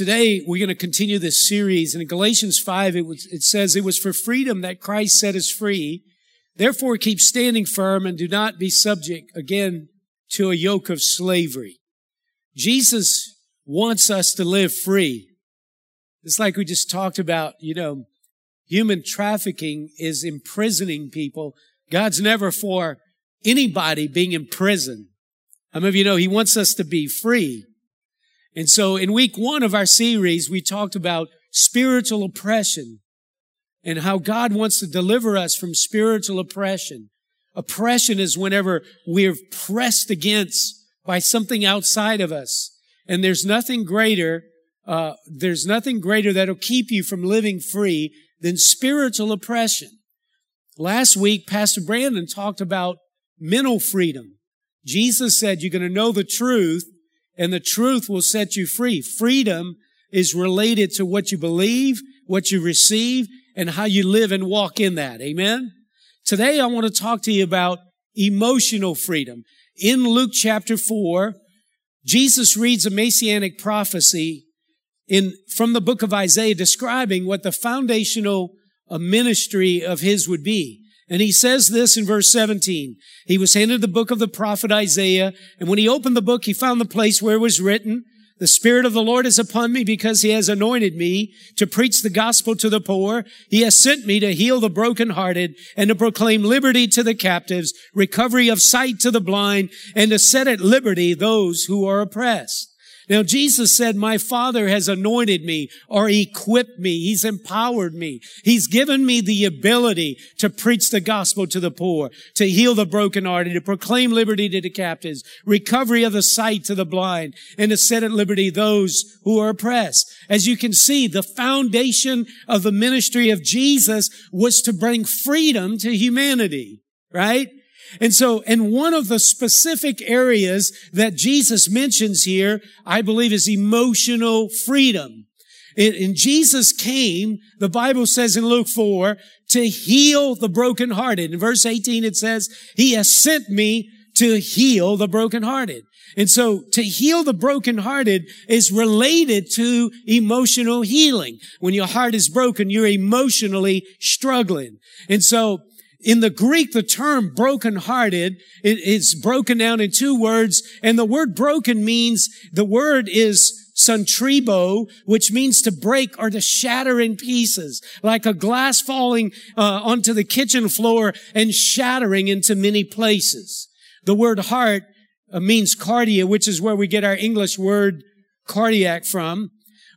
today we're going to continue this series. And in Galatians 5, it, was, it says, It was for freedom that Christ set us free. Therefore keep standing firm and do not be subject again to a yoke of slavery. Jesus wants us to live free. It's like we just talked about, you know, human trafficking is imprisoning people. God's never for anybody being in prison. How many of you know he wants us to be free? And so in week one of our series, we talked about spiritual oppression and how God wants to deliver us from spiritual oppression. Oppression is whenever we're pressed against by something outside of us. And there's nothing greater, uh, there's nothing greater that'll keep you from living free than spiritual oppression. Last week, Pastor Brandon talked about mental freedom. Jesus said you're going to know the truth and the truth will set you free. Freedom is related to what you believe, what you receive, and how you live and walk in that. Amen. Today I want to talk to you about emotional freedom. In Luke chapter four, Jesus reads a messianic prophecy in, from the book of Isaiah describing what the foundational ministry of his would be. And he says this in verse 17. He was handed the book of the prophet Isaiah, and when he opened the book, he found the place where it was written, the Spirit of the Lord is upon me because he has anointed me to preach the gospel to the poor. He has sent me to heal the brokenhearted and to proclaim liberty to the captives, recovery of sight to the blind, and to set at liberty those who are oppressed. Now, Jesus said, my Father has anointed me or equipped me. He's empowered me. He's given me the ability to preach the gospel to the poor, to heal the brokenhearted, to proclaim liberty to the captives, recovery of the sight to the blind, and to set at liberty those who are oppressed. As you can see, the foundation of the ministry of Jesus was to bring freedom to humanity, right? And so, and one of the specific areas that Jesus mentions here, I believe is emotional freedom. And Jesus came, the Bible says in Luke 4, to heal the brokenhearted. In verse 18 it says, He has sent me to heal the brokenhearted. And so to heal the brokenhearted is related to emotional healing. When your heart is broken, you're emotionally struggling. And so in the Greek, the term brokenhearted is broken down in two words, and the word broken means, the word is suntribo, which means to break or to shatter in pieces, like a glass falling uh, onto the kitchen floor and shattering into many places. The word heart uh, means cardia, which is where we get our English word cardiac from.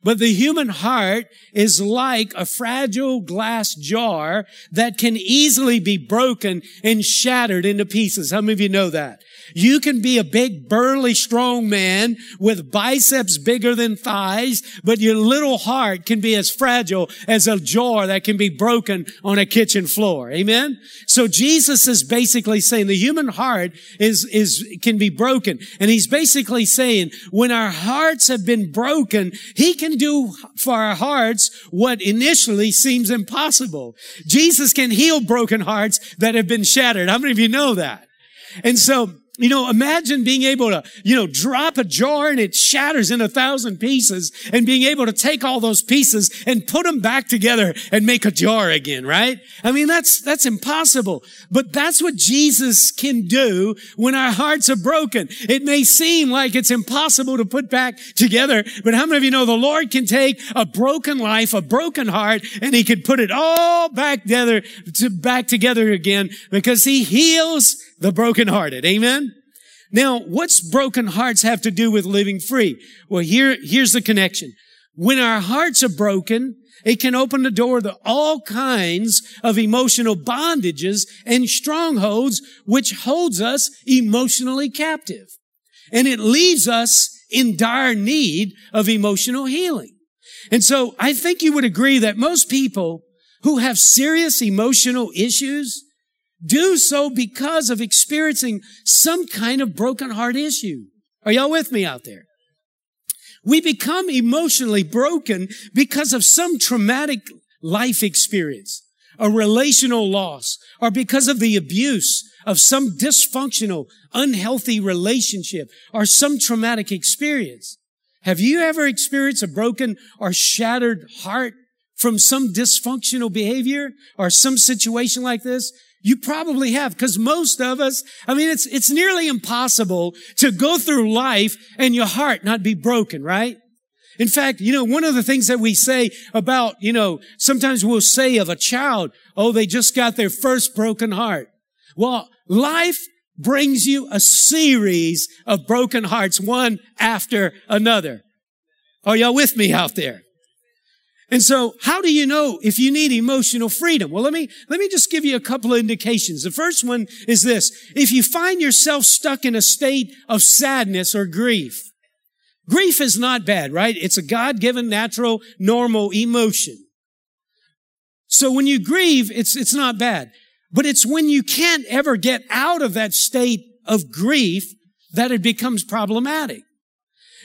But the human heart is like a fragile glass jar that can easily be broken and shattered into pieces. How many of you know that? You can be a big, burly, strong man with biceps bigger than thighs, but your little heart can be as fragile as a jar that can be broken on a kitchen floor. Amen? So Jesus is basically saying the human heart is, is, can be broken. And he's basically saying when our hearts have been broken, he can do for our hearts what initially seems impossible. Jesus can heal broken hearts that have been shattered. How many of you know that? And so you know, imagine being able to, you know, drop a jar and it shatters in a thousand pieces and being able to take all those pieces and put them back together and make a jar again, right? I mean, that's, that's impossible. But that's what Jesus can do when our hearts are broken. It may seem like it's impossible to put back together, but how many of you know the Lord can take a broken life, a broken heart, and he can put it all back together, to back together again because he heals the brokenhearted. Amen. Now, what's broken hearts have to do with living free? Well, here, here's the connection. When our hearts are broken, it can open the door to all kinds of emotional bondages and strongholds, which holds us emotionally captive. And it leaves us in dire need of emotional healing. And so I think you would agree that most people who have serious emotional issues do so because of experiencing some kind of broken heart issue. Are y'all with me out there? We become emotionally broken because of some traumatic life experience, a relational loss, or because of the abuse of some dysfunctional, unhealthy relationship or some traumatic experience. Have you ever experienced a broken or shattered heart from some dysfunctional behavior or some situation like this? You probably have, because most of us, I mean, it's, it's nearly impossible to go through life and your heart not be broken, right? In fact, you know, one of the things that we say about, you know, sometimes we'll say of a child, oh, they just got their first broken heart. Well, life brings you a series of broken hearts, one after another. Are y'all with me out there? And so how do you know if you need emotional freedom? Well, let me, let me just give you a couple of indications. The first one is this. If you find yourself stuck in a state of sadness or grief, grief is not bad, right? It's a God-given, natural, normal emotion. So when you grieve, it's, it's not bad. But it's when you can't ever get out of that state of grief that it becomes problematic.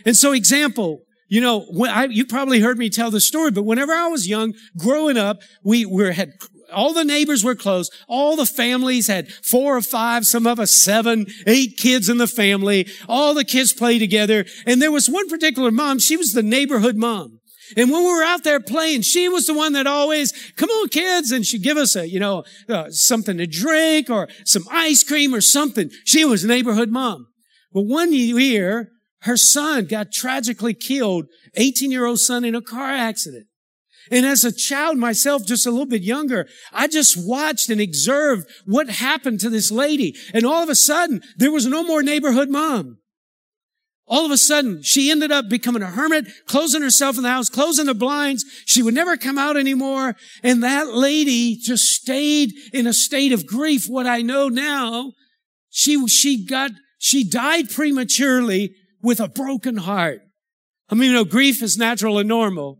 And so example, you know, when I, you probably heard me tell the story, but whenever I was young, growing up, we were, had, all the neighbors were close. All the families had four or five, some of us seven, eight kids in the family. All the kids played together. And there was one particular mom. She was the neighborhood mom. And when we were out there playing, she was the one that always, come on kids, and she'd give us a, you know, uh, something to drink or some ice cream or something. She was neighborhood mom. But one year, her son got tragically killed, 18 year old son in a car accident. And as a child myself, just a little bit younger, I just watched and observed what happened to this lady. And all of a sudden, there was no more neighborhood mom. All of a sudden, she ended up becoming a hermit, closing herself in the house, closing the blinds. She would never come out anymore. And that lady just stayed in a state of grief. What I know now, she, she got, she died prematurely with a broken heart. I mean, you know, grief is natural and normal,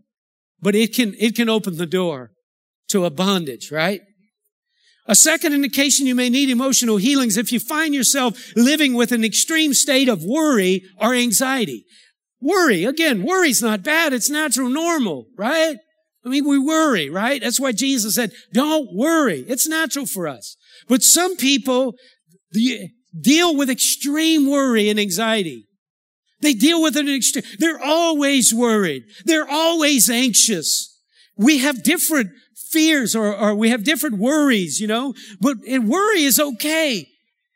but it can, it can open the door to a bondage, right? A second indication you may need emotional healing is if you find yourself living with an extreme state of worry or anxiety. Worry, again, worry's not bad. It's natural, normal, right? I mean, we worry, right? That's why Jesus said, don't worry. It's natural for us. But some people deal with extreme worry and anxiety. They deal with it extreme. They're always worried. They're always anxious. We have different fears or, or we have different worries, you know, but and worry is okay.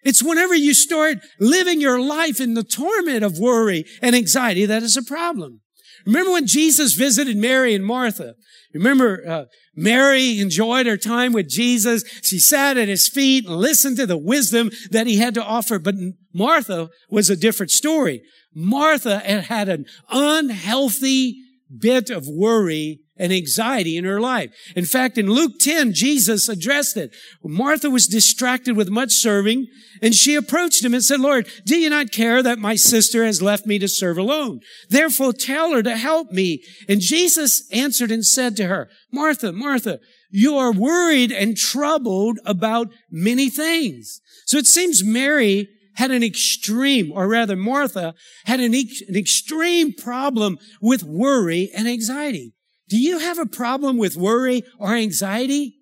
It's whenever you start living your life in the torment of worry and anxiety that is a problem. Remember when Jesus visited Mary and Martha? Remember, uh, Mary enjoyed her time with Jesus. She sat at his feet and listened to the wisdom that he had to offer. But Martha was a different story. Martha had an unhealthy bit of worry and anxiety in her life. In fact, in Luke 10, Jesus addressed it. Martha was distracted with much serving, and she approached him and said, Lord, do you not care that my sister has left me to serve alone? Therefore tell her to help me. And Jesus answered and said to her, Martha, Martha, you are worried and troubled about many things. So it seems Mary had an extreme, or rather Martha had an, an extreme problem with worry and anxiety. Do you have a problem with worry or anxiety?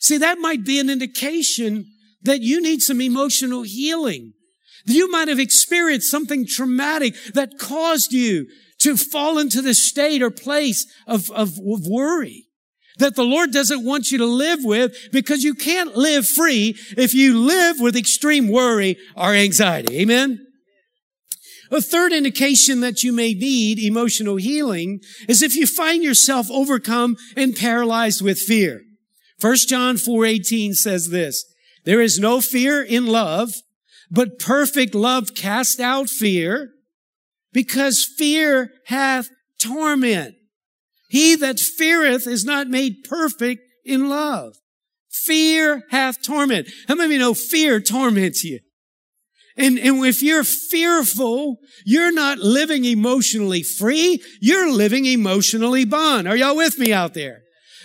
See, that might be an indication that you need some emotional healing. You might have experienced something traumatic that caused you to fall into this state or place of, of, of worry that the Lord doesn't want you to live with because you can't live free if you live with extreme worry or anxiety. Amen. A third indication that you may need emotional healing is if you find yourself overcome and paralyzed with fear. 1 John 4:18 says this, there is no fear in love, but perfect love casts out fear, because fear hath torment. He that feareth is not made perfect in love. Fear hath torment. How many of you know fear torments you? And, and if you're fearful, you're not living emotionally free. You're living emotionally bond. Are y'all with me out there?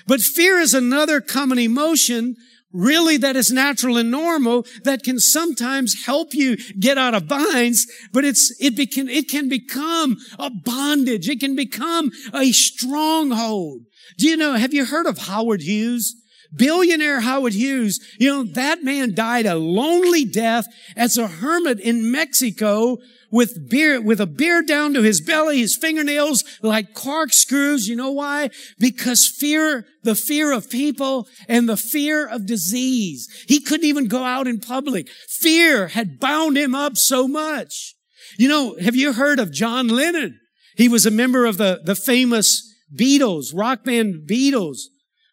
But fear is another common emotion really that is natural and normal that can sometimes help you get out of binds, but it's, it, can it can become a bondage. It can become a stronghold. Do you know, have you heard of Howard Hughes? Billionaire Howard Hughes, you know, that man died a lonely death as a hermit in Mexico with beer, with a beard down to his belly, his fingernails like corkscrews. You know why? Because fear, the fear of people and the fear of disease. He couldn't even go out in public. Fear had bound him up so much. You know, have you heard of John Lennon? He was a member of the, the famous Beatles, rock band Beatles.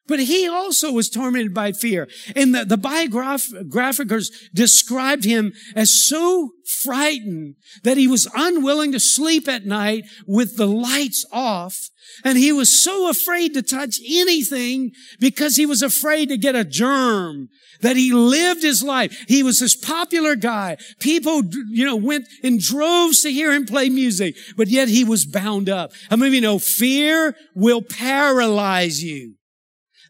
But he also was tormented by fear. And the, the biographers described him as so frightened that he was unwilling to sleep at night with the lights off. And he was so afraid to touch anything because he was afraid to get a germ that he lived his life. He was this popular guy. People, you know, went in droves to hear him play music, but yet he was bound up. How many of you know fear will paralyze you?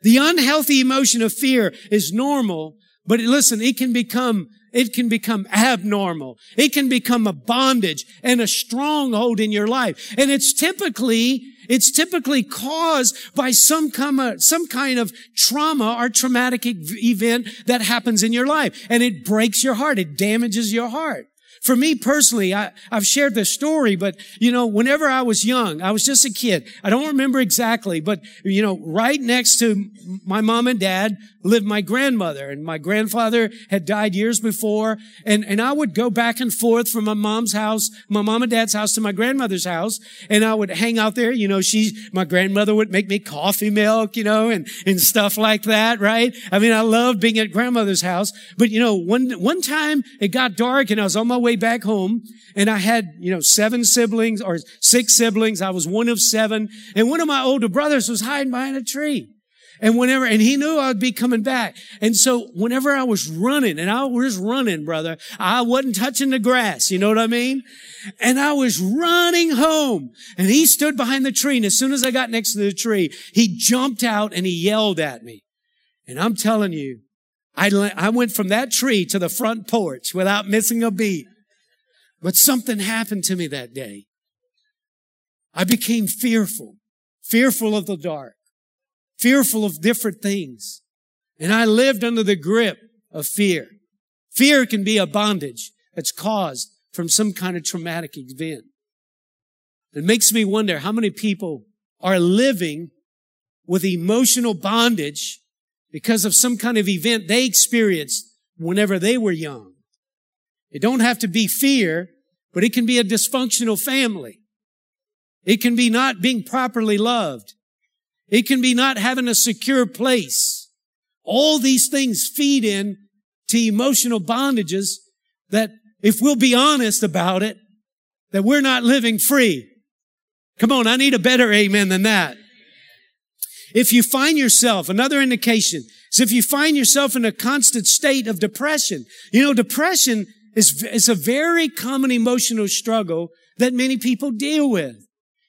The unhealthy emotion of fear is normal, but listen, it can become it can become abnormal. It can become a bondage and a stronghold in your life. And it's typically, it's typically caused by some kind of, uh, some kind of trauma or traumatic event that happens in your life. And it breaks your heart. It damages your heart. For me personally, I, have shared this story, but you know, whenever I was young, I was just a kid. I don't remember exactly, but you know, right next to my mom and dad lived my grandmother and my grandfather had died years before. And, and I would go back and forth from my mom's house, my mom and dad's house to my grandmother's house. And I would hang out there. You know, she, my grandmother would make me coffee milk, you know, and, and stuff like that, right? I mean, I loved being at grandmother's house. But you know, one, one time it got dark and I was on my way back home and I had, you know, seven siblings or six siblings. I was one of seven and one of my older brothers was hiding behind a tree. And whenever, and he knew I'd be coming back. And so whenever I was running, and I was running, brother, I wasn't touching the grass. You know what I mean? And I was running home and he stood behind the tree. And as soon as I got next to the tree, he jumped out and he yelled at me. And I'm telling you, I, I went from that tree to the front porch without missing a beat. But something happened to me that day. I became fearful, fearful of the dark, fearful of different things. And I lived under the grip of fear. Fear can be a bondage that's caused from some kind of traumatic event. It makes me wonder how many people are living with emotional bondage because of some kind of event they experienced whenever they were young. It don't have to be fear, but it can be a dysfunctional family. It can be not being properly loved. It can be not having a secure place. All these things feed in to emotional bondages that if we'll be honest about it, that we're not living free. Come on, I need a better amen than that. If you find yourself, another indication is if you find yourself in a constant state of depression. You know, depression is, is a very common emotional struggle that many people deal with.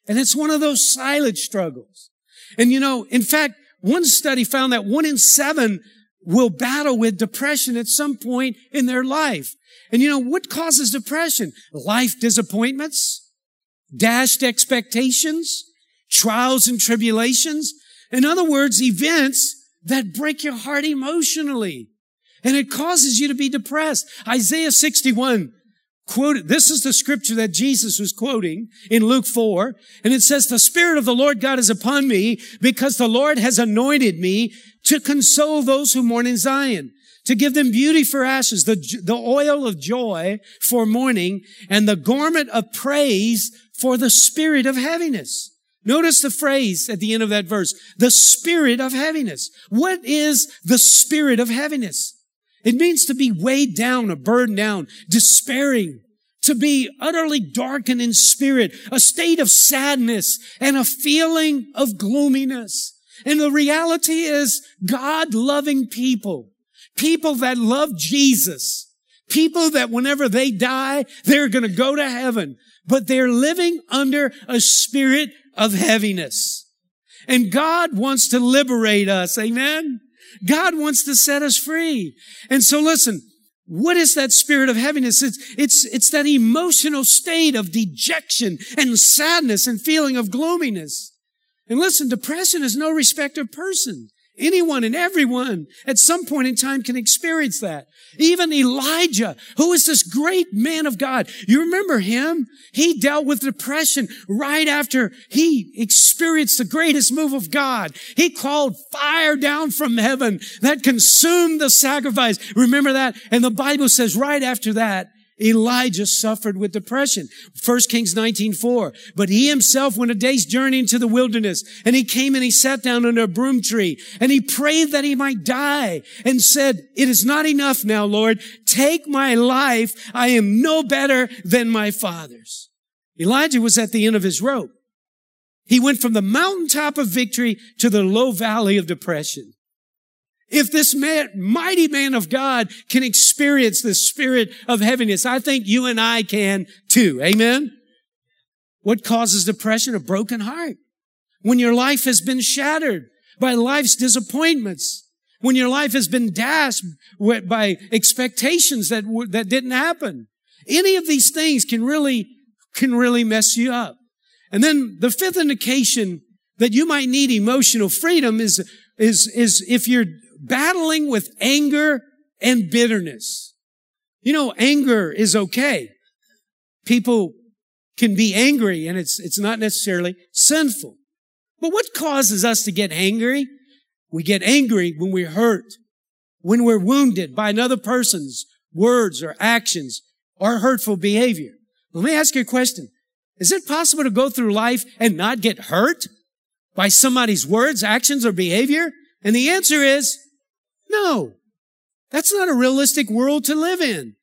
And it's one of those silent struggles. And you know, in fact, one study found that one in seven will battle with depression at some point in their life. And you know, what causes depression? Life disappointments, dashed expectations, trials and tribulations. In other words, events that break your heart emotionally. And it causes you to be depressed. Isaiah 61 quoted, this is the scripture that Jesus was quoting in Luke 4. And it says, the Spirit of the Lord God is upon me because the Lord has anointed me to console those who mourn in Zion, to give them beauty for ashes, the, the oil of joy for mourning, and the garment of praise for the spirit of heaviness. Notice the phrase at the end of that verse, the spirit of heaviness. What is the spirit of heaviness? It means to be weighed down or burdened down, despairing, to be utterly darkened in spirit, a state of sadness and a feeling of gloominess. And the reality is God loving people, people that love Jesus, people that whenever they die, they're going to go to heaven, but they're living under a spirit of heaviness. And God wants to liberate us. Amen. God wants to set us free. And so listen, what is that spirit of heaviness? It's, it's, it's that emotional state of dejection and sadness and feeling of gloominess. And listen, depression is no respect of person. Anyone and everyone at some point in time can experience that. Even Elijah, who is this great man of God. You remember him? He dealt with depression right after he experienced the greatest move of God. He called fire down from heaven that consumed the sacrifice. Remember that? And the Bible says right after that, Elijah suffered with depression. 1 Kings 19:4. But he himself went a day's journey into the wilderness, and he came and he sat down under a broom tree, and he prayed that he might die, and said, It is not enough now, Lord. Take my life. I am no better than my fathers. Elijah was at the end of his rope. He went from the mountaintop of victory to the low valley of depression. If this man, mighty man of God can experience the spirit of heaviness, I think you and I can too. Amen. What causes depression? A broken heart. When your life has been shattered by life's disappointments. When your life has been dashed by expectations that, that didn't happen. Any of these things can really, can really mess you up. And then the fifth indication that you might need emotional freedom is, is, is if you're battling with anger and bitterness. You know, anger is okay. People can be angry and it's, it's not necessarily sinful. But what causes us to get angry? We get angry when we're hurt, when we're wounded by another person's words or actions or hurtful behavior. Let me ask you a question. Is it possible to go through life and not get hurt by somebody's words, actions, or behavior? And the answer is no. That's not a realistic world to live in.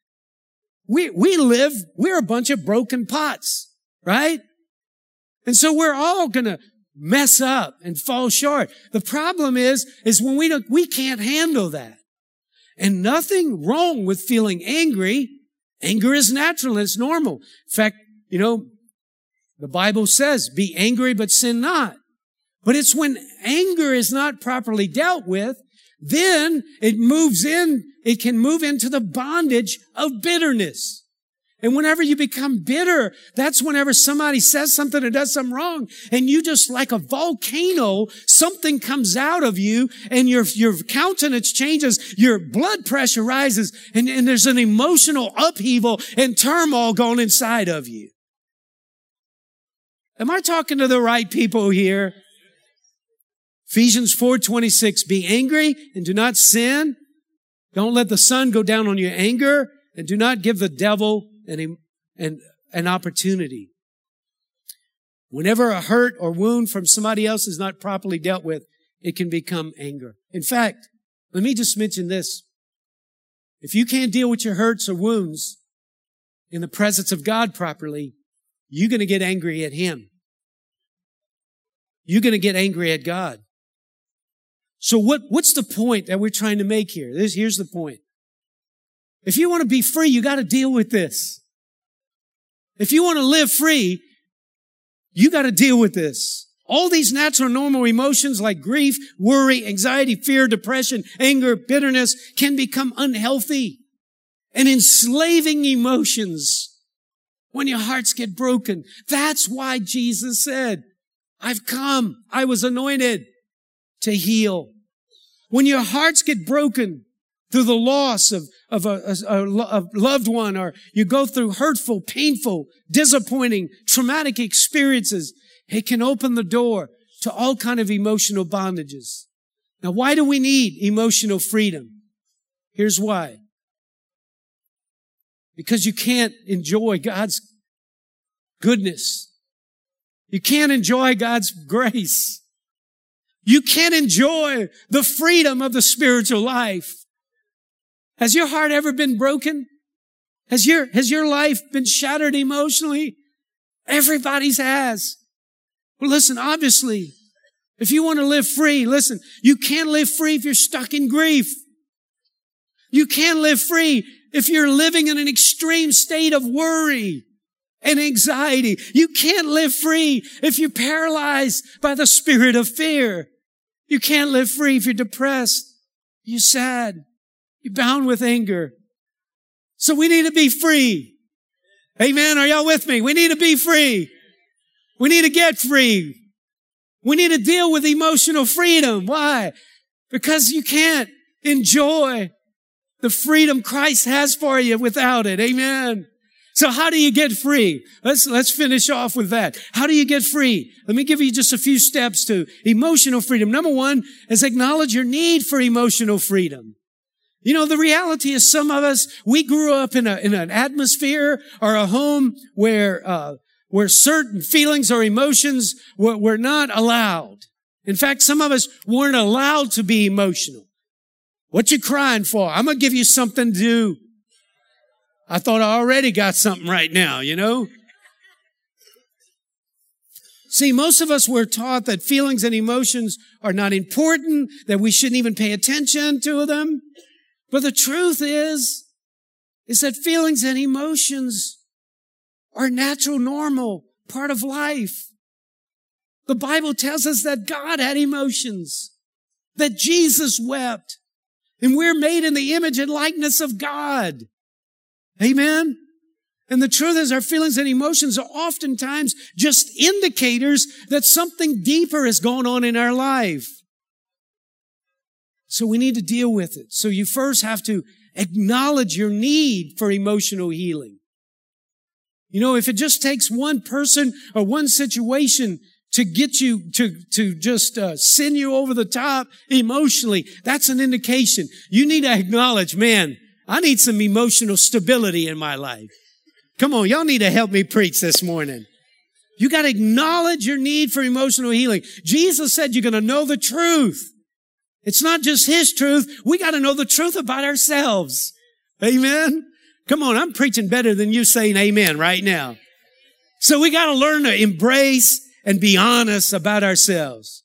We, we live, we're a bunch of broken pots, right? And so we're all gonna mess up and fall short. The problem is, is when we don't, we can't handle that. And nothing wrong with feeling angry. Anger is natural it's normal. In fact, you know, the Bible says, be angry, but sin not. But it's when anger is not properly dealt with then it moves in, it can move into the bondage of bitterness. And whenever you become bitter, that's whenever somebody says something or does something wrong, and you just like a volcano, something comes out of you, and your, your countenance changes, your blood pressure rises, and, and there's an emotional upheaval and turmoil going inside of you. Am I talking to the right people here? Ephesians 4:26 be angry and do not sin. Don't let the sun go down on your anger and do not give the devil an, an, an opportunity. Whenever a hurt or wound from somebody else is not properly dealt with, it can become anger. In fact, let me just mention this. If you can't deal with your hurts or wounds in the presence of God properly, you're going to get angry at Him. You're going to get angry at God. So what, what's the point that we're trying to make here? This, here's the point. If you want to be free, you got to deal with this. If you want to live free, you got to deal with this. All these natural normal emotions like grief, worry, anxiety, fear, depression, anger, bitterness can become unhealthy and enslaving emotions when your hearts get broken. That's why Jesus said, I've come. I was anointed to heal. When your hearts get broken through the loss of, of a, a, a, loved one, or you go through hurtful, painful, disappointing, traumatic experiences, it can open the door to all kind of emotional bondages. Now, why do we need emotional freedom? Here's why. Because you can't enjoy God's goodness. You can't enjoy God's grace. You can't enjoy the freedom of the spiritual life. Has your heart ever been broken? Has your, has your life been shattered emotionally? Everybody's has. Well, listen, obviously, if you want to live free, listen, you can't live free if you're stuck in grief. You can't live free if you're living in an extreme state of worry and anxiety. You can't live free if you're paralyzed by the spirit of fear. You can't live free if you're depressed. You're sad. You're bound with anger. So we need to be free. Amen. Are y'all with me? We need to be free. We need to get free. We need to deal with emotional freedom. Why? Because you can't enjoy the freedom Christ has for you without it. Amen. So how do you get free? Let's, let's finish off with that. How do you get free? Let me give you just a few steps to emotional freedom. Number one is acknowledge your need for emotional freedom. You know, the reality is some of us, we grew up in a, in an atmosphere or a home where, uh, where certain feelings or emotions were, were not allowed. In fact, some of us weren't allowed to be emotional. What you crying for? I'm going to give you something to do. I thought I already got something right now, you know? See, most of us were taught that feelings and emotions are not important, that we shouldn't even pay attention to them. But the truth is, is that feelings and emotions are natural, normal part of life. The Bible tells us that God had emotions, that Jesus wept, and we're made in the image and likeness of God. Amen. And the truth is our feelings and emotions are oftentimes just indicators that something deeper is going on in our life. So we need to deal with it. So you first have to acknowledge your need for emotional healing. You know, if it just takes one person or one situation to get you to to just uh, send you over the top emotionally, that's an indication. You need to acknowledge, man, I need some emotional stability in my life. Come on, y'all need to help me preach this morning. You got to acknowledge your need for emotional healing. Jesus said you're going to know the truth. It's not just his truth. We got to know the truth about ourselves. Amen. Come on. I'm preaching better than you saying amen right now. So we got to learn to embrace and be honest about ourselves.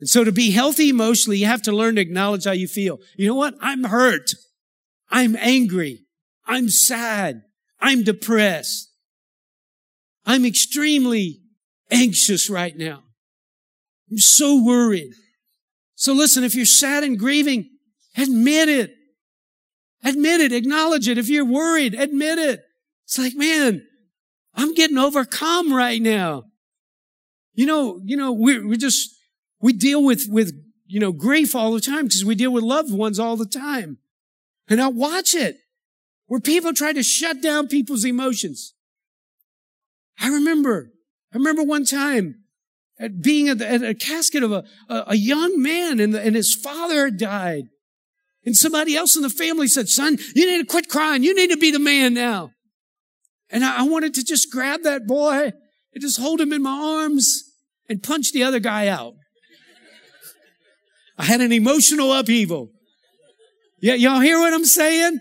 And so to be healthy emotionally, you have to learn to acknowledge how you feel. You know what? I'm hurt. I'm angry. I'm sad. I'm depressed. I'm extremely anxious right now. I'm so worried. So listen, if you're sad and grieving, admit it. Admit it. Acknowledge it. If you're worried, admit it. It's like, man, I'm getting overcome right now. You know, you know, we we just, we deal with, with, you know, grief all the time because we deal with loved ones all the time. And I watch it where people try to shut down people's emotions. I remember, I remember one time at being at, the, at a casket of a, a, a young man and, the, and his father had died. And somebody else in the family said, son, you need to quit crying. You need to be the man now. And I, I wanted to just grab that boy and just hold him in my arms and punch the other guy out. I had an emotional upheaval. Yeah, y'all hear what I'm saying?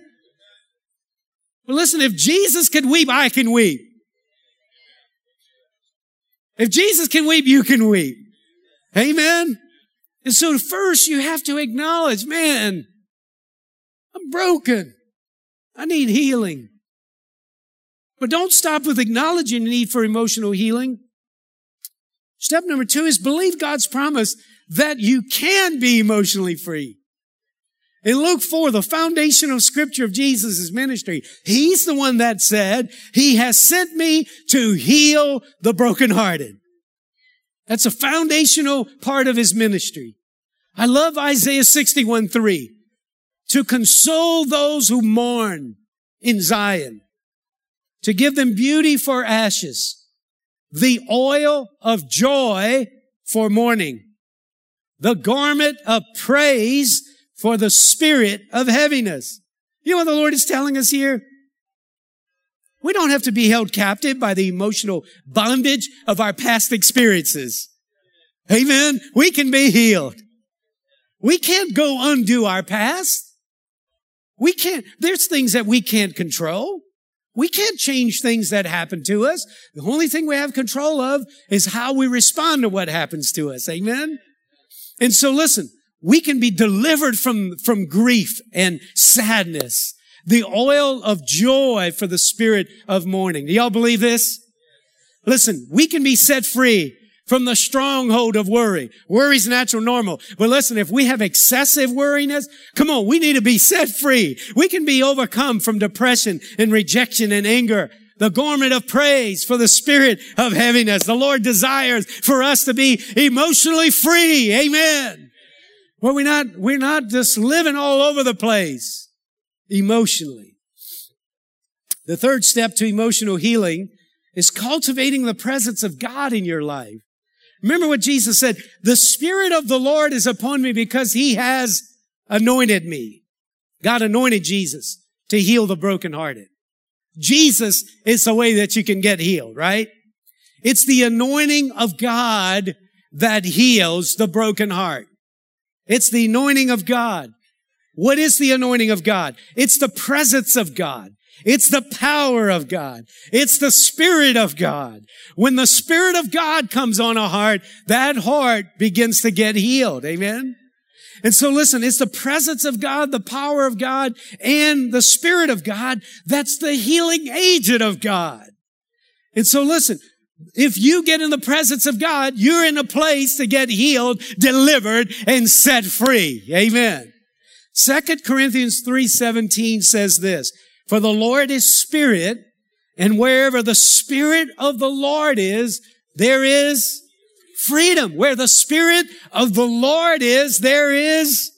Well, listen, if Jesus can weep, I can weep. If Jesus can weep, you can weep. Amen. And so first you have to acknowledge, man, I'm broken. I need healing. But don't stop with acknowledging the need for emotional healing. Step number two is believe God's promise that you can be emotionally free. In Luke 4, the foundational scripture of Jesus' ministry, he's the one that said, he has sent me to heal the brokenhearted. That's a foundational part of his ministry. I love Isaiah 61, 3. To console those who mourn in Zion, to give them beauty for ashes, the oil of joy for mourning, the garment of praise for the spirit of heaviness. You know what the Lord is telling us here? We don't have to be held captive by the emotional bondage of our past experiences. Amen. We can be healed. We can't go undo our past. We can't, there's things that we can't control. We can't change things that happen to us. The only thing we have control of is how we respond to what happens to us. Amen. And so listen, we can be delivered from, from grief and sadness. The oil of joy for the spirit of mourning. Do y'all believe this? Listen, we can be set free from the stronghold of worry. Worry's natural, normal. But listen, if we have excessive worriness, come on, we need to be set free. We can be overcome from depression and rejection and anger. The garment of praise for the spirit of heaviness. The Lord desires for us to be emotionally free. Amen. Where we're not, we're not just living all over the place emotionally. The third step to emotional healing is cultivating the presence of God in your life. Remember what Jesus said, the Spirit of the Lord is upon me because He has anointed me. God anointed Jesus to heal the brokenhearted. Jesus is the way that you can get healed, right? It's the anointing of God that heals the broken heart. It's the anointing of God. What is the anointing of God? It's the presence of God. It's the power of God. It's the Spirit of God. When the Spirit of God comes on a heart, that heart begins to get healed. Amen. And so listen, it's the presence of God, the power of God, and the Spirit of God that's the healing agent of God. And so listen, if you get in the presence of God, you're in a place to get healed, delivered, and set free. Amen. Second Corinthians 3:17 says this, for the Lord is spirit, and wherever the spirit of the Lord is, there is freedom. Where the spirit of the Lord is, there is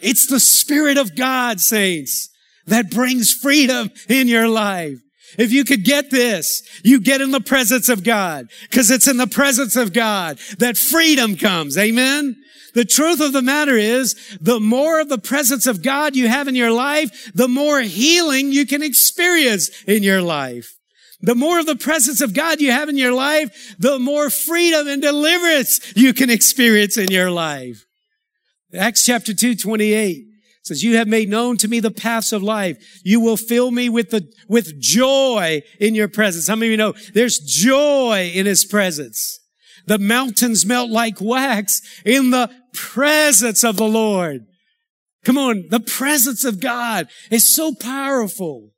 it's the spirit of God, saints, that brings freedom in your life. If you could get this, you get in the presence of God because it's in the presence of God that freedom comes. Amen. The truth of the matter is the more of the presence of God you have in your life, the more healing you can experience in your life. The more of the presence of God you have in your life, the more freedom and deliverance you can experience in your life. Acts chapter 2, 28 says, you have made known to me the paths of life. You will fill me with the, with joy in your presence. How many of you know there's joy in his presence? The mountains melt like wax in the presence of the Lord. Come on. The presence of God is so powerful.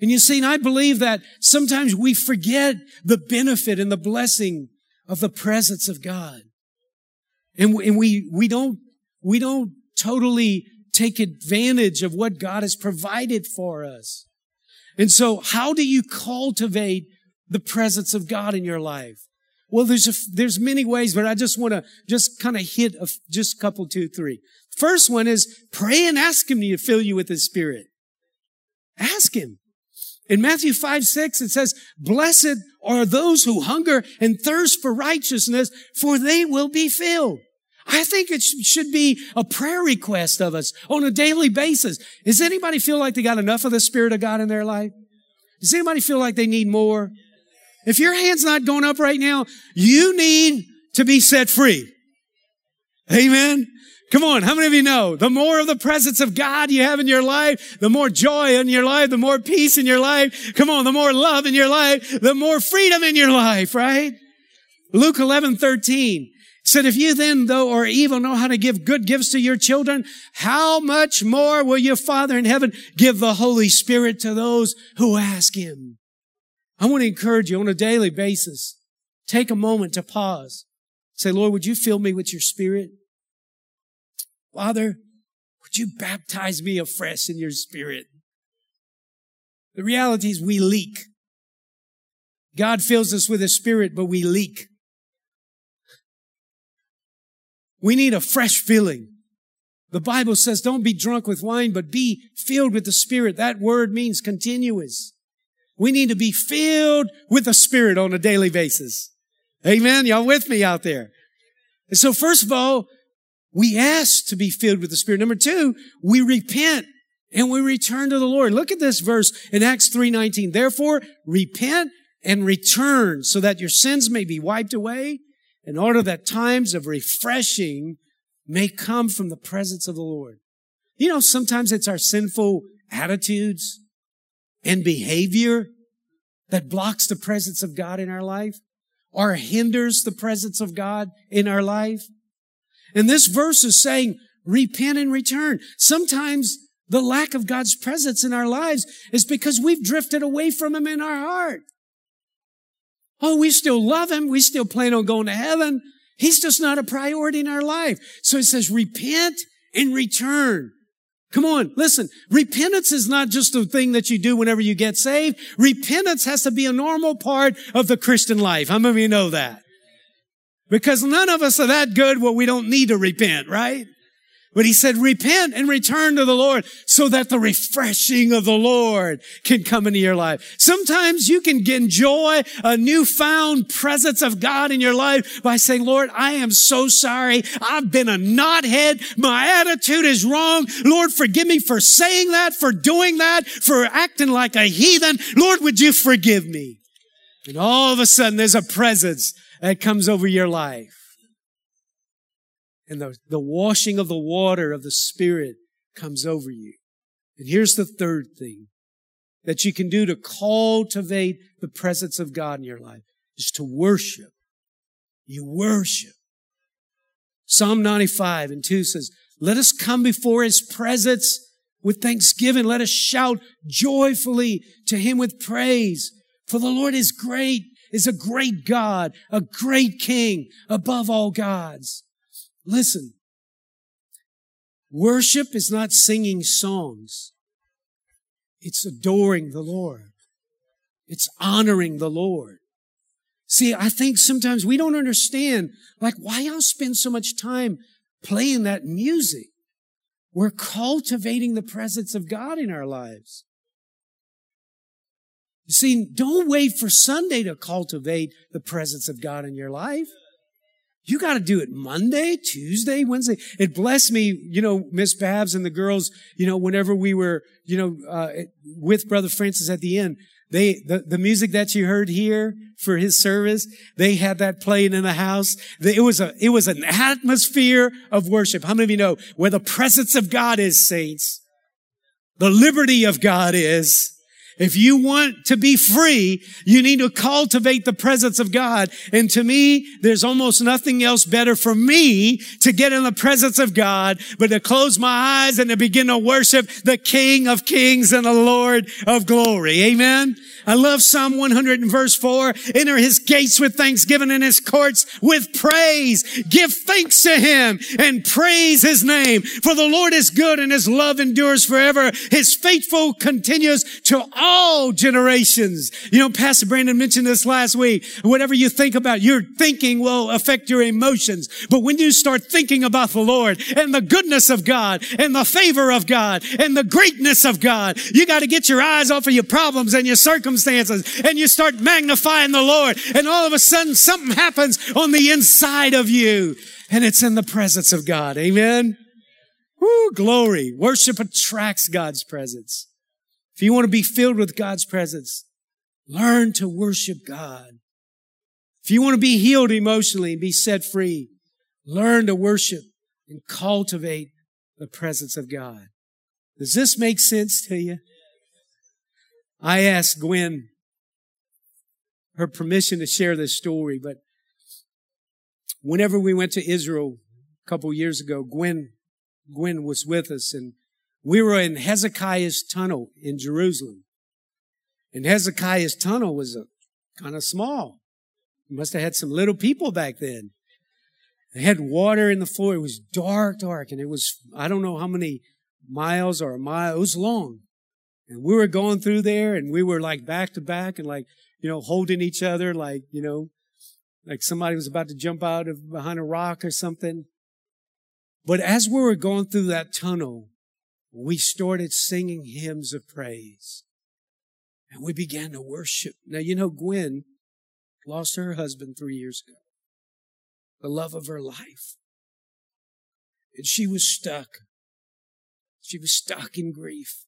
And you see, and I believe that sometimes we forget the benefit and the blessing of the presence of God. And, and we, we don't, we don't totally take advantage of what God has provided for us. And so how do you cultivate the presence of God in your life? Well, there's a, there's many ways, but I just want to just kind of hit a, just a couple, two, three. First one is pray and ask Him to fill you with His Spirit. Ask Him. In Matthew 5, 6, it says, blessed are those who hunger and thirst for righteousness, for they will be filled. I think it should be a prayer request of us on a daily basis. Does anybody feel like they got enough of the Spirit of God in their life? Does anybody feel like they need more? If your hand's not going up right now, you need to be set free. Amen. Come on. How many of you know the more of the presence of God you have in your life, the more joy in your life, the more peace in your life. Come on. The more love in your life, the more freedom in your life, right? Luke 11, 13 said, if you then, though are evil, know how to give good gifts to your children, how much more will your Father in heaven give the Holy Spirit to those who ask Him? I want to encourage you on a daily basis. Take a moment to pause. Say, Lord, would you fill me with your spirit? Father, would you baptize me afresh in your spirit? The reality is we leak. God fills us with his spirit, but we leak. We need a fresh filling. The Bible says don't be drunk with wine, but be filled with the Spirit. That word means continuous. We need to be filled with the Spirit on a daily basis. Amen. Y'all with me out there? And so first of all, we ask to be filled with the Spirit. Number two, we repent and we return to the Lord. Look at this verse in Acts 3.19. Therefore, repent and return so that your sins may be wiped away in order that times of refreshing may come from the presence of the Lord. You know, sometimes it's our sinful attitudes and behavior that blocks the presence of God in our life or hinders the presence of God in our life. And this verse is saying, repent and return. Sometimes the lack of God's presence in our lives is because we've drifted away from Him in our heart. Oh, we still love him. We still plan on going to heaven. He's just not a priority in our life. So it says repent and return. Come on, listen. Repentance is not just a thing that you do whenever you get saved. Repentance has to be a normal part of the Christian life. How many of you know that? Because none of us are that good where we don't need to repent, right? But he said, repent and return to the Lord so that the refreshing of the Lord can come into your life. Sometimes you can enjoy a newfound presence of God in your life by saying, Lord, I am so sorry. I've been a knothead. My attitude is wrong. Lord, forgive me for saying that, for doing that, for acting like a heathen. Lord, would you forgive me? And all of a sudden there's a presence that comes over your life and the, the washing of the water of the Spirit comes over you. And here's the third thing that you can do to cultivate the presence of God in your life is to worship. You worship. Psalm 95 and 2 says, let us come before his presence with thanksgiving. Let us shout joyfully to him with praise. For the Lord is great, is a great God, a great king above all gods. Listen, worship is not singing songs. It's adoring the Lord. It's honoring the Lord. See, I think sometimes we don't understand, like, why y'all spend so much time playing that music? We're cultivating the presence of God in our lives. You see, don't wait for Sunday to cultivate the presence of God in your life. You got to do it Monday, Tuesday, Wednesday. It blessed me, you know, Miss Babs and the girls, you know, whenever we were, you know, uh, with Brother Francis at the end, they, the, the music that you heard here for his service, they had that playing in the house. It was a, it was an atmosphere of worship. How many of you know where the presence of God is, saints? The liberty of God is. If you want to be free, you need to cultivate the presence of God. And to me, there's almost nothing else better for me to get in the presence of God, but to close my eyes and to begin to worship the King of Kings and the Lord of Glory. Amen. I love Psalm 100 and verse 4. Enter his gates with thanksgiving and his courts with praise. Give thanks to him and praise his name. For the Lord is good and his love endures forever. His faithful continues to generations. You know, Pastor Brandon mentioned this last week. Whatever you think about, your thinking will affect your emotions. But when you start thinking about the Lord and the goodness of God and the favor of God and the greatness of God, you got to get your eyes off of your problems and your circumstances circumstances and you start magnifying the Lord and all of a sudden something happens on the inside of you and it's in the presence of God. Amen. Woo, glory. Worship attracts God's presence. If you want to be filled with God's presence, learn to worship God. If you want to be healed emotionally and be set free, learn to worship and cultivate the presence of God. Does this make sense to you? I asked Gwen her permission to share this story, but whenever we went to Israel a couple years ago, Gwen, Gwen was with us and we were in Hezekiah's tunnel in Jerusalem. And Hezekiah's tunnel was kind of small. Must have had some little people back then. They had water in the floor. It was dark, dark, and it was, I don't know how many miles or a mile. It was long. And we were going through there and we were like back to back and like, you know, holding each other like, you know, like somebody was about to jump out of behind a rock or something. But as we were going through that tunnel, we started singing hymns of praise and we began to worship. Now, you know, Gwen lost her husband three years ago, the love of her life. And she was stuck. She was stuck in grief.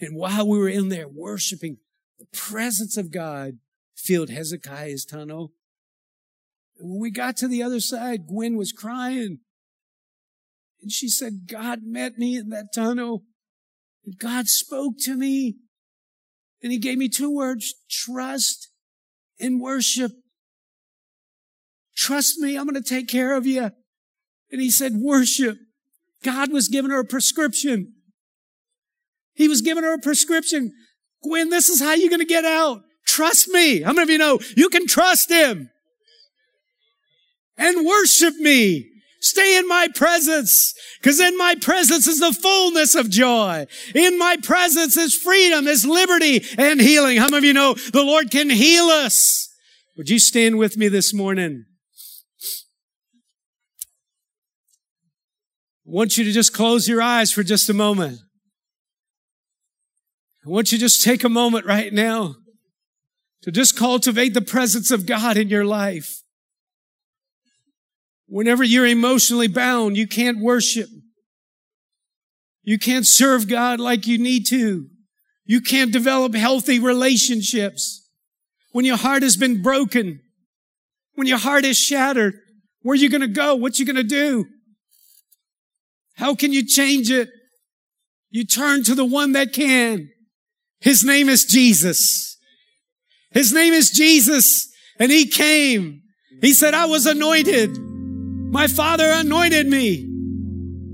And while we were in there worshiping, the presence of God filled Hezekiah's tunnel. And when we got to the other side, Gwen was crying. And she said, God met me in that tunnel. And God spoke to me. And he gave me two words, trust and worship. Trust me, I'm going to take care of you. And he said, worship. God was giving her a prescription. He was giving her a prescription. Gwen, this is how you're going to get out. Trust me. How many of you know you can trust him? And worship me. Stay in my presence. Cause in my presence is the fullness of joy. In my presence is freedom, is liberty and healing. How many of you know the Lord can heal us? Would you stand with me this morning? I want you to just close your eyes for just a moment. I want you to just take a moment right now to just cultivate the presence of God in your life. Whenever you're emotionally bound, you can't worship. You can't serve God like you need to. You can't develop healthy relationships. When your heart has been broken, when your heart is shattered, where are you going to go? What are you going to do? How can you change it? You turn to the one that can. His name is Jesus. His name is Jesus and he came. He said, I was anointed. My father anointed me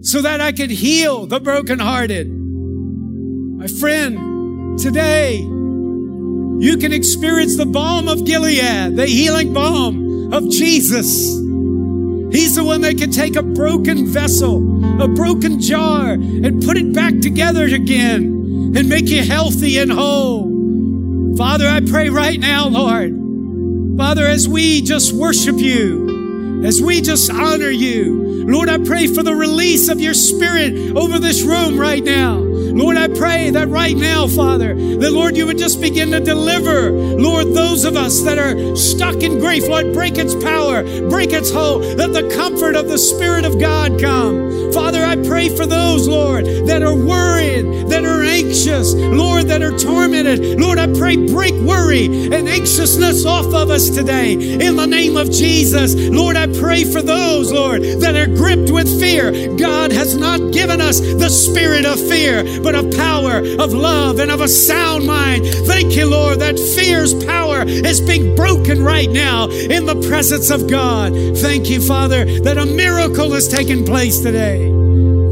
so that I could heal the brokenhearted. My friend, today you can experience the balm of Gilead, the healing balm of Jesus. He's the one that can take a broken vessel, a broken jar, and put it back together again and make you healthy and whole. Father, I pray right now, Lord, Father, as we just worship you, as we just honor you, Lord, I pray for the release of your spirit over this room right now. Lord, I pray that right now, Father, that Lord, you would just begin to deliver, Lord, those of us that are stuck in grief. Lord, break its power, break its hold, let the comfort of the Spirit of God come. Father, I pray for those, Lord, that are worried, that are anxious, Lord, that are tormented. Lord, I pray break worry and anxiousness off of us today in the name of Jesus. Lord, I pray for those, Lord, that are gripped with fear. God has not given us the spirit of fear, but of power, of love, and of a sound mind. Thank you, Lord, that fear's power is being broken right now in the presence of God. Thank you, Father, that a miracle is taking place today.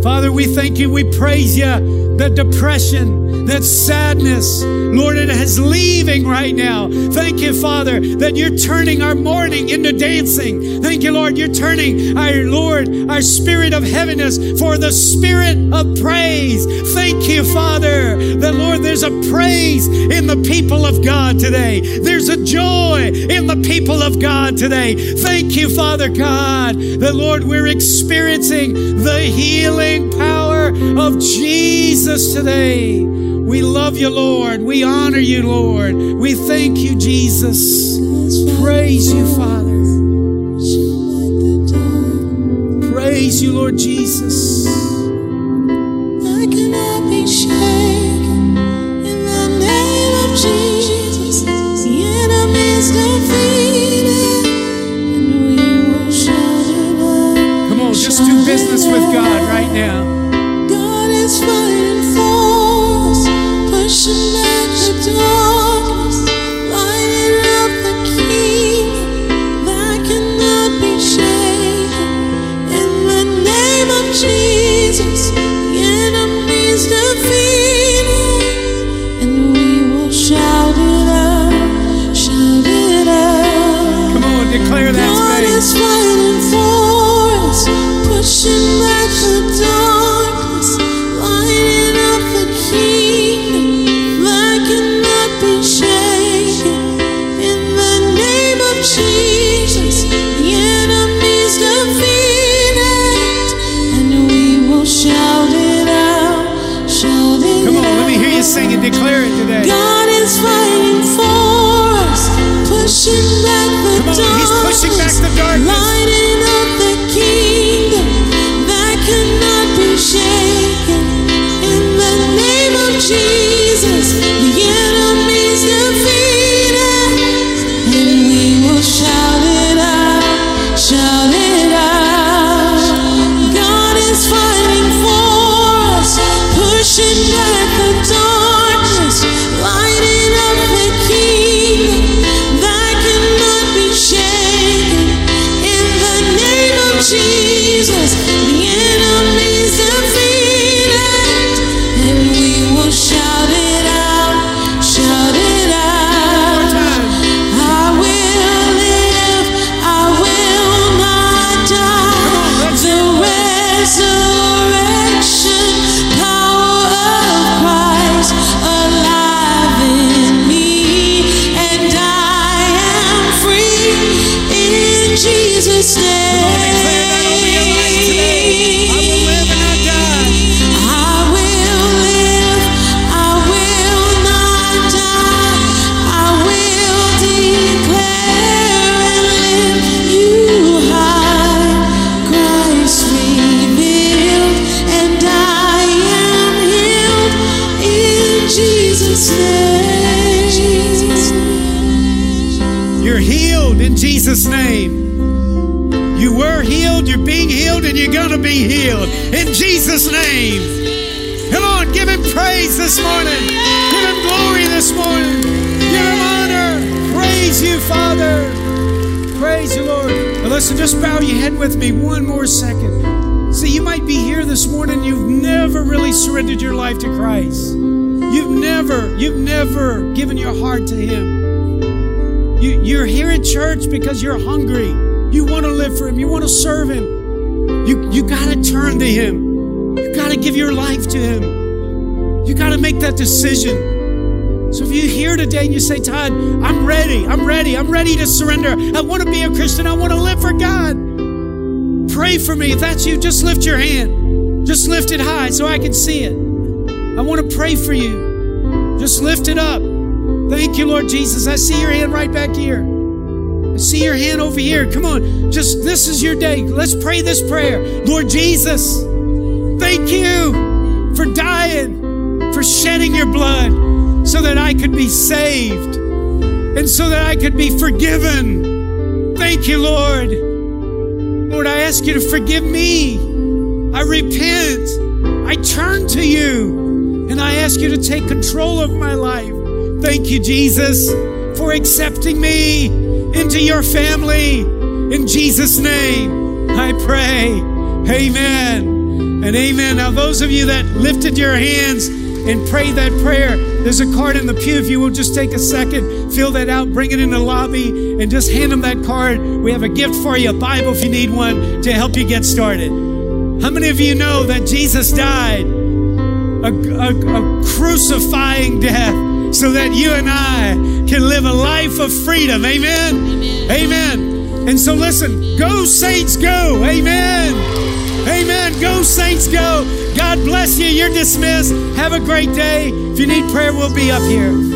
Father, we thank you, we praise you, that depression, that sadness, Lord, it is leaving right now. Thank you, Father, that you're turning our mourning into dancing. Thank you, Lord, you're turning our Lord, our spirit of heaviness for the spirit of praise. Thank you, Father, that Lord, there's a praise in the people of God today. There's a joy in the people of God today. Thank you, Father God, that Lord, we're experiencing the healing power of Jesus today. We love you, Lord. We honor you, Lord. We thank you, Jesus. Praise you, Father. Praise you, Lord Jesus. I cannot be shaken in the name of Jesus. The enemy is defeated, and we will shout it out. Come on, just do business with God right now. You're going to be healed in Jesus' name. Come on, give him praise this morning. Give him glory this morning. Give him honor. Praise you, Father. Praise you, Lord. Now listen, just bow your head with me one more second. See, you might be here this morning, you've never really surrendered your life to Christ. You've never, you've never given your heart to Him. You, you're here at church because you're hungry. You want to live for Him. You want to serve Him. You, you got to turn to Him. You got to give your life to Him. You got to make that decision. So if you're here today and you say, Todd, I'm ready, I'm ready, I'm ready to surrender. I want to be a Christian. I want to live for God. Pray for me. If that's you, just lift your hand. Just lift it high so I can see it. I want to pray for you. Just lift it up. Thank you, Lord Jesus. I see your hand right back here. I see your hand over here. Come on. Just this is your day. Let's pray this prayer. Lord Jesus, thank you for dying, for shedding your blood so that I could be saved and so that I could be forgiven. Thank you, Lord. Lord, I ask you to forgive me. I repent. I turn to you and I ask you to take control of my life. Thank you, Jesus, for accepting me into your family. In Jesus' name, I pray. Amen and amen. Now, those of you that lifted your hands and prayed that prayer, there's a card in the pew. If you will just take a second, fill that out, bring it in the lobby, and just hand them that card. We have a gift for you, a Bible if you need one, to help you get started. How many of you know that Jesus died a, a, a crucifying death so that you and I can live a life of freedom? Amen. Amen. And so listen, go saints go. Amen. Amen. Go saints go. God bless you. You're dismissed. Have a great day. If you need prayer, we'll be up here.